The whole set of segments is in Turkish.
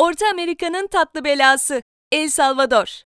Orta Amerika'nın tatlı belası El Salvador.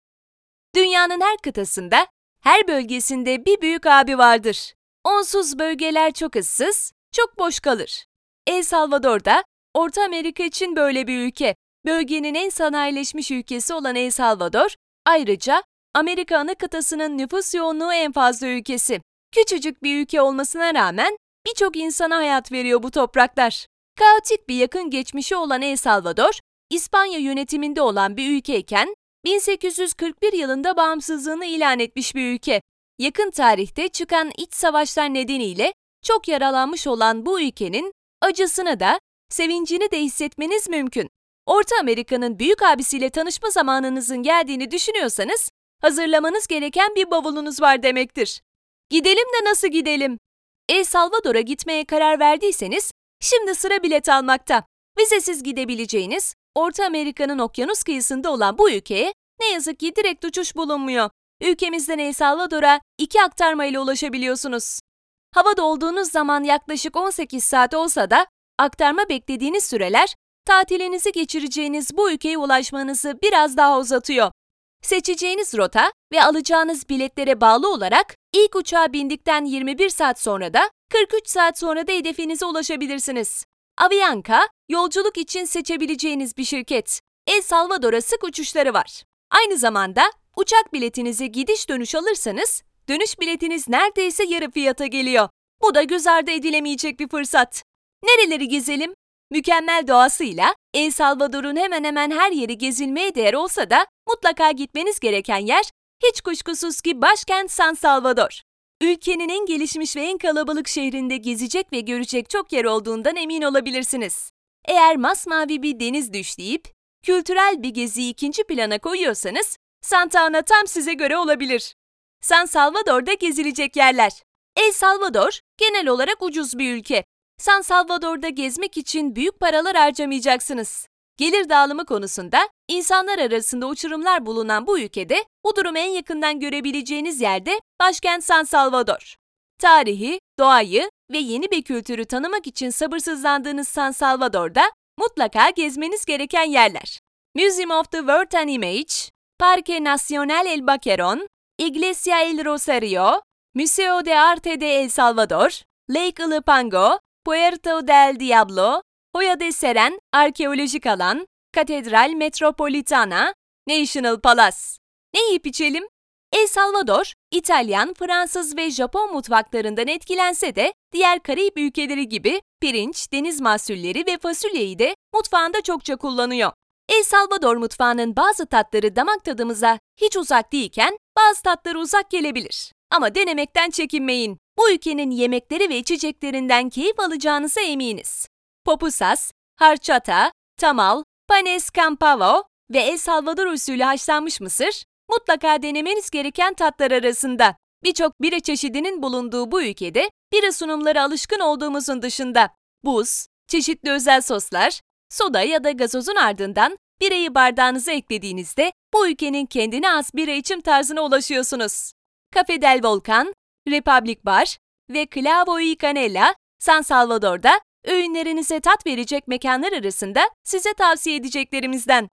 Dünyanın her kıtasında, her bölgesinde bir büyük abi vardır. Onsuz bölgeler çok ıssız, çok boş kalır. El Salvador da Orta Amerika için böyle bir ülke. Bölgenin en sanayileşmiş ülkesi olan El Salvador, ayrıca Amerika ana kıtasının nüfus yoğunluğu en fazla ülkesi. Küçücük bir ülke olmasına rağmen birçok insana hayat veriyor bu topraklar. Kaotik bir yakın geçmişi olan El Salvador, İspanya yönetiminde olan bir ülkeyken 1841 yılında bağımsızlığını ilan etmiş bir ülke. Yakın tarihte çıkan iç savaşlar nedeniyle çok yaralanmış olan bu ülkenin acısını da, sevincini de hissetmeniz mümkün. Orta Amerika'nın büyük abisiyle tanışma zamanınızın geldiğini düşünüyorsanız, hazırlamanız gereken bir bavulunuz var demektir. Gidelim de nasıl gidelim? El Salvador'a gitmeye karar verdiyseniz, şimdi sıra bilet almakta. Vizesiz gidebileceğiniz, Orta Amerika'nın okyanus kıyısında olan bu ülkeye ne yazık ki direkt uçuş bulunmuyor. Ülkemizden El Salvador'a iki aktarma ile ulaşabiliyorsunuz. Havada olduğunuz zaman yaklaşık 18 saat olsa da aktarma beklediğiniz süreler tatilinizi geçireceğiniz bu ülkeye ulaşmanızı biraz daha uzatıyor. Seçeceğiniz rota ve alacağınız biletlere bağlı olarak ilk uçağa bindikten 21 saat sonra da 43 saat sonra da hedefinize ulaşabilirsiniz. Avianca, yolculuk için seçebileceğiniz bir şirket. El Salvador'a sık uçuşları var. Aynı zamanda uçak biletinizi gidiş dönüş alırsanız dönüş biletiniz neredeyse yarı fiyata geliyor. Bu da göz ardı edilemeyecek bir fırsat. Nereleri gezelim? Mükemmel doğasıyla El Salvador'un hemen hemen her yeri gezilmeye değer olsa da mutlaka gitmeniz gereken yer hiç kuşkusuz ki başkent San Salvador. Ülkenin en gelişmiş ve en kalabalık şehrinde gezecek ve görecek çok yer olduğundan emin olabilirsiniz. Eğer masmavi bir deniz düşleyip kültürel bir geziyi ikinci plana koyuyorsanız Santa Ana tam size göre olabilir. San Salvador'da gezilecek yerler. El Salvador genel olarak ucuz bir ülke. San Salvador'da gezmek için büyük paralar harcamayacaksınız. Gelir dağılımı konusunda insanlar arasında uçurumlar bulunan bu ülkede bu durumu en yakından görebileceğiniz yerde başkent San Salvador. Tarihi, doğayı ve yeni bir kültürü tanımak için sabırsızlandığınız San Salvador'da mutlaka gezmeniz gereken yerler. Museum of the World and Image, Parque Nacional El Baqueron, Iglesia El Rosario, Museo de Arte de El Salvador, Lake Ilopango, Puerto del Diablo, Hoya de Seren Arkeolojik Alan, Katedral Metropolitana, National Palace. Ne yiyip içelim? El Salvador, İtalyan, Fransız ve Japon mutfaklarından etkilense de diğer Karayip ülkeleri gibi pirinç, deniz mahsulleri ve fasulyeyi de mutfağında çokça kullanıyor. El Salvador mutfağının bazı tatları damak tadımıza hiç uzak değilken bazı tatları uzak gelebilir. Ama denemekten çekinmeyin. Bu ülkenin yemekleri ve içeceklerinden keyif alacağınıza eminiz. Popusas, harçata, tamal, panes campavo ve El Salvador usulü haşlanmış mısır mutlaka denemeniz gereken tatlar arasında. Birçok bira çeşidinin bulunduğu bu ülkede bira sunumları alışkın olduğumuzun dışında buz, çeşitli özel soslar, soda ya da gazozun ardından birayı bardağınıza eklediğinizde bu ülkenin kendine has bira içim tarzına ulaşıyorsunuz. Cafe del Volcan, Republic Bar ve Clavo y Canela, San Salvador'da öğünlerinize tat verecek mekanlar arasında size tavsiye edeceklerimizden.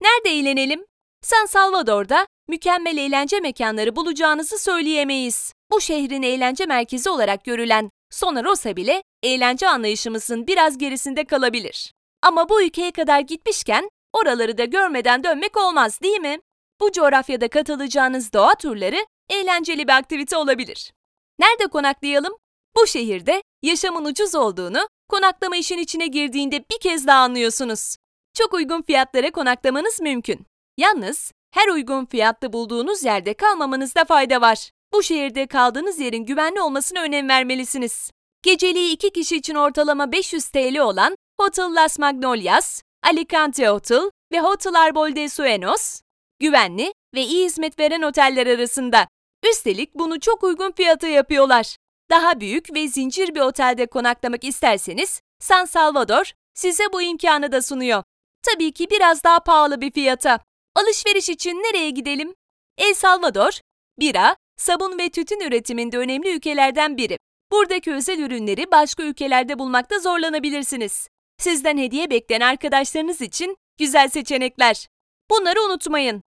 Nerede eğlenelim? San Salvador'da mükemmel eğlence mekanları bulacağınızı söyleyemeyiz. Bu şehrin eğlence merkezi olarak görülen Sona Rosa bile eğlence anlayışımızın biraz gerisinde kalabilir. Ama bu ülkeye kadar gitmişken oraları da görmeden dönmek olmaz değil mi? Bu coğrafyada katılacağınız doğa turları eğlenceli bir aktivite olabilir. Nerede konaklayalım? Bu şehirde yaşamın ucuz olduğunu konaklama işin içine girdiğinde bir kez daha anlıyorsunuz. Çok uygun fiyatlara konaklamanız mümkün. Yalnız her uygun fiyatta bulduğunuz yerde kalmamanızda fayda var. Bu şehirde kaldığınız yerin güvenli olmasına önem vermelisiniz. Geceliği iki kişi için ortalama 500 TL olan Hotel Las Magnolias, Alicante Hotel ve Hotel Arbol de Suenos, güvenli ve iyi hizmet veren oteller arasında. Üstelik bunu çok uygun fiyata yapıyorlar. Daha büyük ve zincir bir otelde konaklamak isterseniz San Salvador size bu imkanı da sunuyor. Tabii ki biraz daha pahalı bir fiyata. Alışveriş için nereye gidelim? El Salvador, bira, sabun ve tütün üretiminde önemli ülkelerden biri. Buradaki özel ürünleri başka ülkelerde bulmakta zorlanabilirsiniz. Sizden hediye bekleyen arkadaşlarınız için Güzel seçenekler. Bunları unutmayın.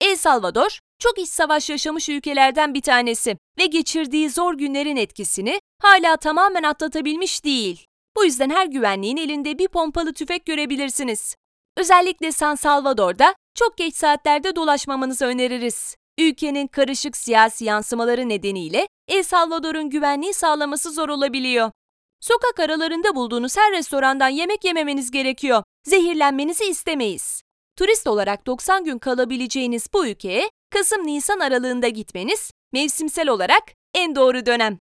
El Salvador, çok iç savaş yaşamış ülkelerden bir tanesi ve geçirdiği zor günlerin etkisini hala tamamen atlatabilmiş değil. Bu yüzden her güvenliğin elinde bir pompalı tüfek görebilirsiniz. Özellikle San Salvador'da çok geç saatlerde dolaşmamanızı öneririz. Ülkenin karışık siyasi yansımaları nedeniyle El Salvador'un güvenliği sağlaması zor olabiliyor. Sokak aralarında bulduğunuz her restorandan yemek yememeniz gerekiyor. Zehirlenmenizi istemeyiz. Turist olarak 90 gün kalabileceğiniz bu ülkeye Kasım-Nisan aralığında gitmeniz mevsimsel olarak en doğru dönem.